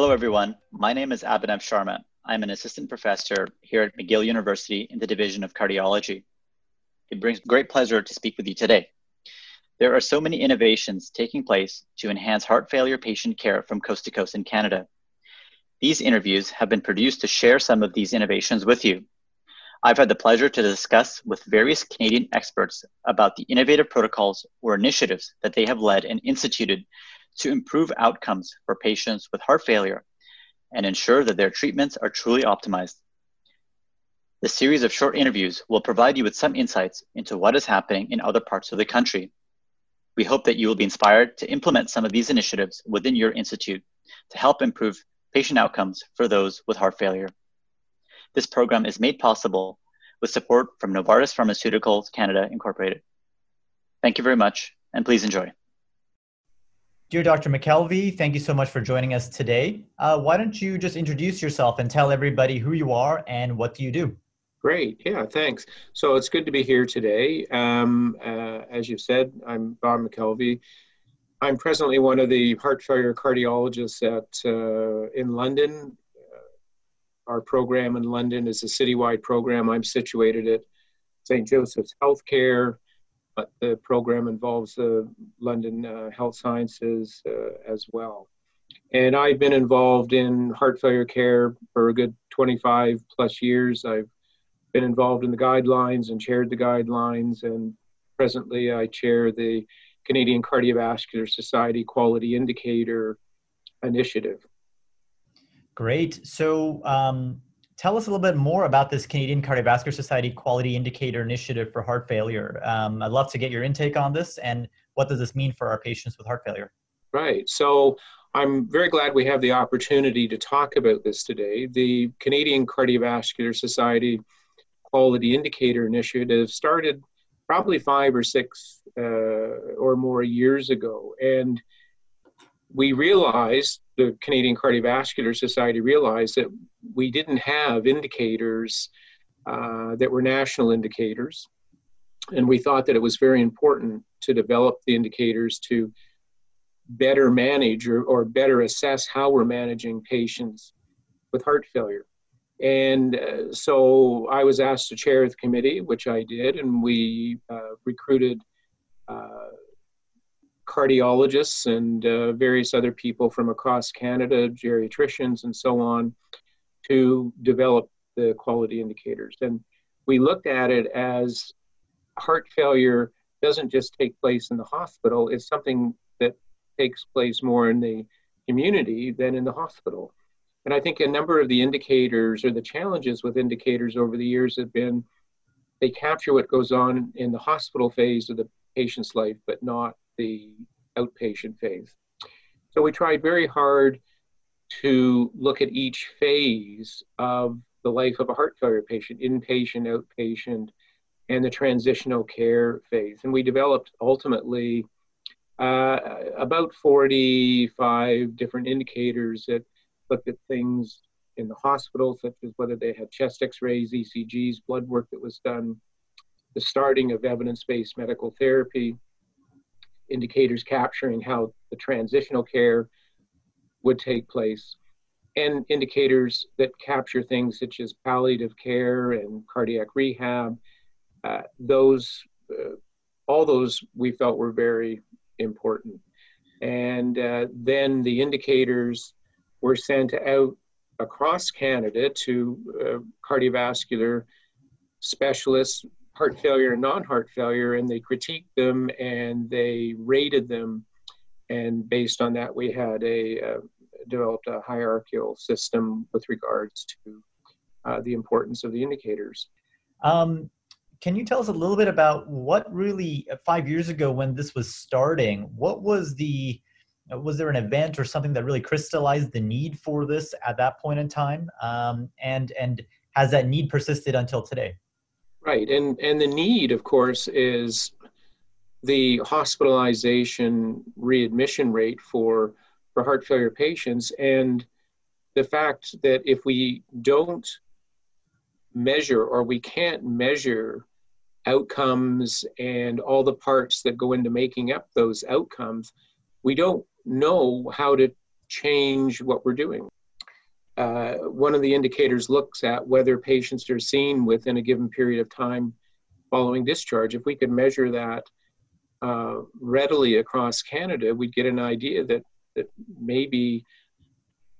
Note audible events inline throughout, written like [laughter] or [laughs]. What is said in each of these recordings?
Hello, everyone. My name is Abhinav Sharma. I'm an assistant professor here at McGill University in the Division of Cardiology. It brings great pleasure to speak with you today. There are so many innovations taking place to enhance heart failure patient care from coast to coast in Canada. These interviews have been produced to share some of these innovations with you. I've had the pleasure to discuss with various Canadian experts about the innovative protocols or initiatives that they have led and instituted to improve outcomes for patients with heart failure and ensure that their treatments are truly optimized. The series of short interviews will provide you with some insights into what is happening in other parts of the country. We hope that you will be inspired to implement some of these initiatives within your institute to help improve patient outcomes for those with heart failure. This program is made possible with support from Novartis Pharmaceuticals Canada Incorporated. Thank you very much, and please enjoy. Dear Dr. McKelvie, thank you so much for joining us today. Uh, why don't you just introduce yourself and tell everybody who you are and what do you do? Great. Yeah, thanks. So it's good to be here today. Um, uh, as you said, I'm Bob McKelvie. I'm presently one of the heart failure cardiologists at uh, in London. Uh, our program in London is a citywide program. I'm situated at St. Joseph's Healthcare but the program involves the London uh, Health Sciences uh, as well. And I've been involved in heart failure care for a good 25 plus years. I've been involved in the guidelines and chaired the guidelines, and presently I chair the Canadian Cardiovascular Society Quality Indicator Initiative. Great. So, um, tell us a little bit more about this Canadian Cardiovascular Society Quality Indicator Initiative for heart failure. Um, I'd love to get your intake on this and what does this mean for our patients with heart failure? Right. So I'm very glad we have the opportunity to talk about this today. The Canadian Cardiovascular Society Quality Indicator Initiative started probably five or six uh, or more years ago. And we realized, the Canadian Cardiovascular Society realized that we didn't have indicators uh, that were national indicators. And we thought that it was very important to develop the indicators to better manage or, or better assess how we're managing patients with heart failure. And uh, so I was asked to chair the committee, which I did, and we uh, recruited uh, cardiologists and uh, various other people from across Canada, geriatricians, and so on, to develop the quality indicators. And we looked at it as heart failure doesn't just take place in the hospital, it's something that takes place more in the community than in the hospital. And I think a number of the indicators or the challenges with indicators over the years have been they capture what goes on in the hospital phase of the patient's life, but not the outpatient phase. So we tried very hard to look at each phase of the life of a heart failure patient, inpatient, outpatient, and the transitional care phase. And we developed ultimately uh, about 45 different indicators that looked at things in the hospital, such as whether they had chest x rays, ECGs, blood work that was done, the starting of evidence based medical therapy, indicators capturing how the transitional care would take place, and indicators that capture things such as palliative care and cardiac rehab. Uh, those, uh, all those we felt were very important. And uh, then the indicators were sent out across Canada to uh, cardiovascular specialists, heart failure and non-heart failure and they critiqued them and they rated them. And based on that we had a uh, developed a hierarchical system with regards to uh, the importance of the indicators. Um, can you tell us a little bit about what really uh, five years ago when this was starting what was the uh, was there an event or something that really crystallized the need for this at that point in time? Um, and and has that need persisted until today Right, and and the need, of course, is the hospitalization readmission rate for for heart failure patients, and the fact that if we don't measure or we can't measure outcomes and all the parts that go into making up those outcomes, we don't know how to change what we're doing. Uh, one of the indicators looks at whether patients are seen within a given period of time following discharge. If we could measure that uh, readily across Canada, we'd get an idea that, that maybe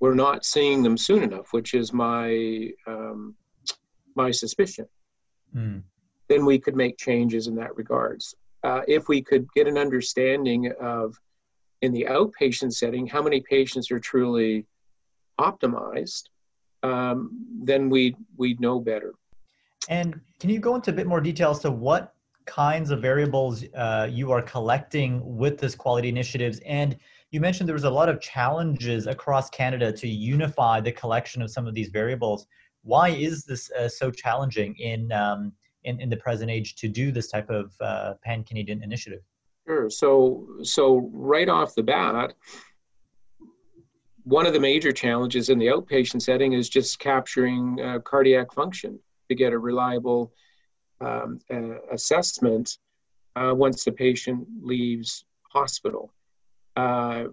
we're not seeing them soon enough, which is my, um, my suspicion. Mm. Then we could make changes in that regards. Uh, if we could get an understanding of in the outpatient setting how many patients are truly optimized, um, then we we know better. And can you go into a bit more detail as to what kinds of variables uh, you are collecting with this quality initiatives? And you mentioned there was a lot of challenges across Canada to unify the collection of some of these variables. Why is this uh, so challenging in, um, in in the present age to do this type of uh, pan Canadian initiative? Sure. So so right off the bat, one of the major challenges in the outpatient setting is just capturing uh, cardiac function to get a reliable um, uh, assessment uh, once the patient leaves hospital. Uh,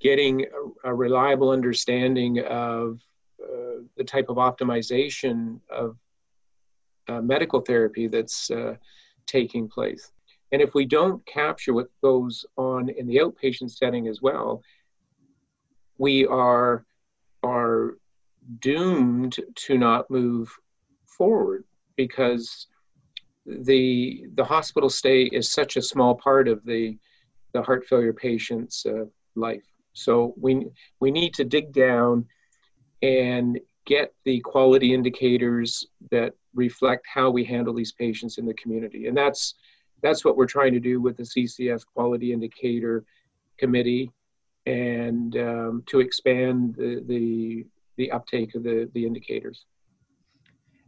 getting a, a, reliable understanding of uh, the type of optimization of uh, medical therapy that's taking place. And if we don't capture what goes on in the outpatient setting as well, we are are doomed to not move forward because the the hospital stay is such a small part of the the heart failure patient's uh, life. So we we need to dig down and get the quality indicators that reflect how we handle these patients in the community, and that's that's what we're trying to do with the CCS Quality Indicator Committee and um, to expand the, the, the uptake of the, the indicators.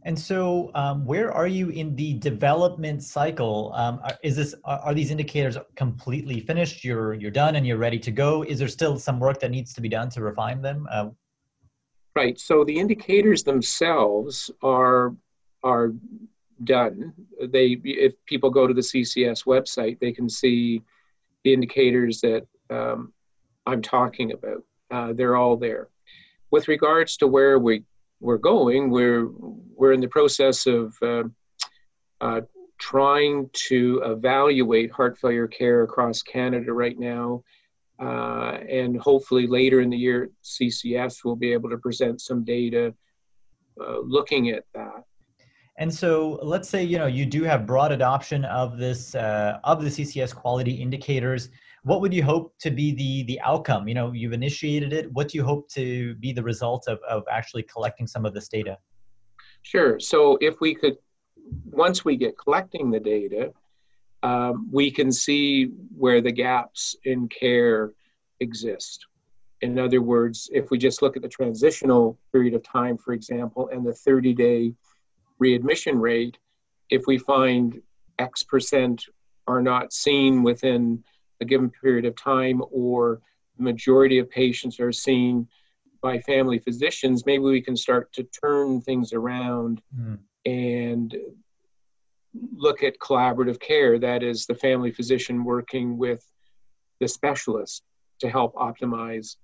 And so, um, where are you in the development cycle? Um, is this are, are, these indicators completely finished? You're you're done and you're ready to go. Is there still some work that needs to be done to refine them? Uh, right. So the indicators themselves are are done. They if people go to the CCS website, they can see the indicators that um, I'm talking about. Uh, they're all there. With regards to where we we're going, we're we're in the process of uh, uh, trying to evaluate heart failure care across Canada right now, uh, and hopefully later in the year, CCS will be able to present some data uh, looking at that. And so, let's say you know you do have broad adoption of this uh, of the CCS quality indicators what would you hope to be the the outcome? You know you've initiated it. What do you hope to be the result of, of actually collecting some of this data? Sure. So if we could once we get collecting the data um, we can see where the gaps in care exist. In other words if we just look at the transitional period of time for example and the 30 day readmission rate if we find x percent are not seen within a given period of time or the majority of patients are seen by family physicians, maybe we can start to turn things around mm. and look at collaborative care. That is, the family physician working with the specialist to help optimize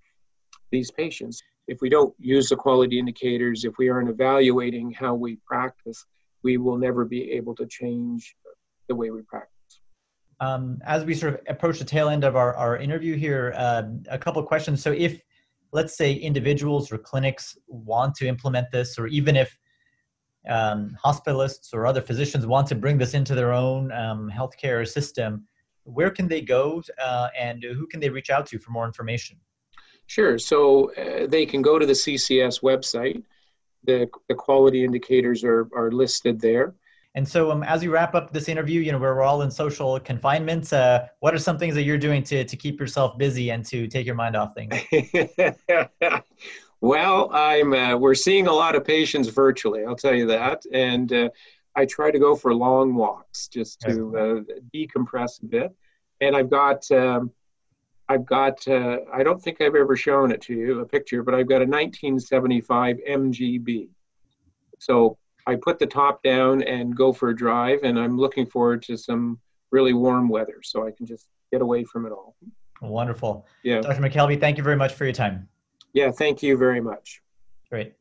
these patients. If we don't use the quality indicators, if we aren't evaluating how we practice, we will never be able to change the way we practice. Um, as we sort of approach the tail end of our, our interview here, uh, a couple of questions. So, if let's say individuals or clinics want to implement this, or even if um, hospitalists or other physicians want to bring this into their own um, healthcare system, where can they go uh, and who can they reach out to for more information? Sure. So uh, they can go to the CCS website. The, the quality indicators are, are listed there. And so, um, as we wrap up this interview, you know, we're all in social confinement. Uh, what are some things that you're doing to to keep yourself busy and to take your mind off things? [laughs] well, I'm. Uh, we're seeing a lot of patients virtually. I'll tell you that, and uh, I try to go for long walks just to uh, decompress a bit. And I've got. Um, I've got, uh, I don't think I've ever shown it to you, a picture, but I've got a 1975 MGB. So I put the top down and go for a drive, and I'm looking forward to some really warm weather so I can just get away from it all. Wonderful. Yeah. Dr. McKelvie, thank you very much for your time. Yeah, thank you very much. Great.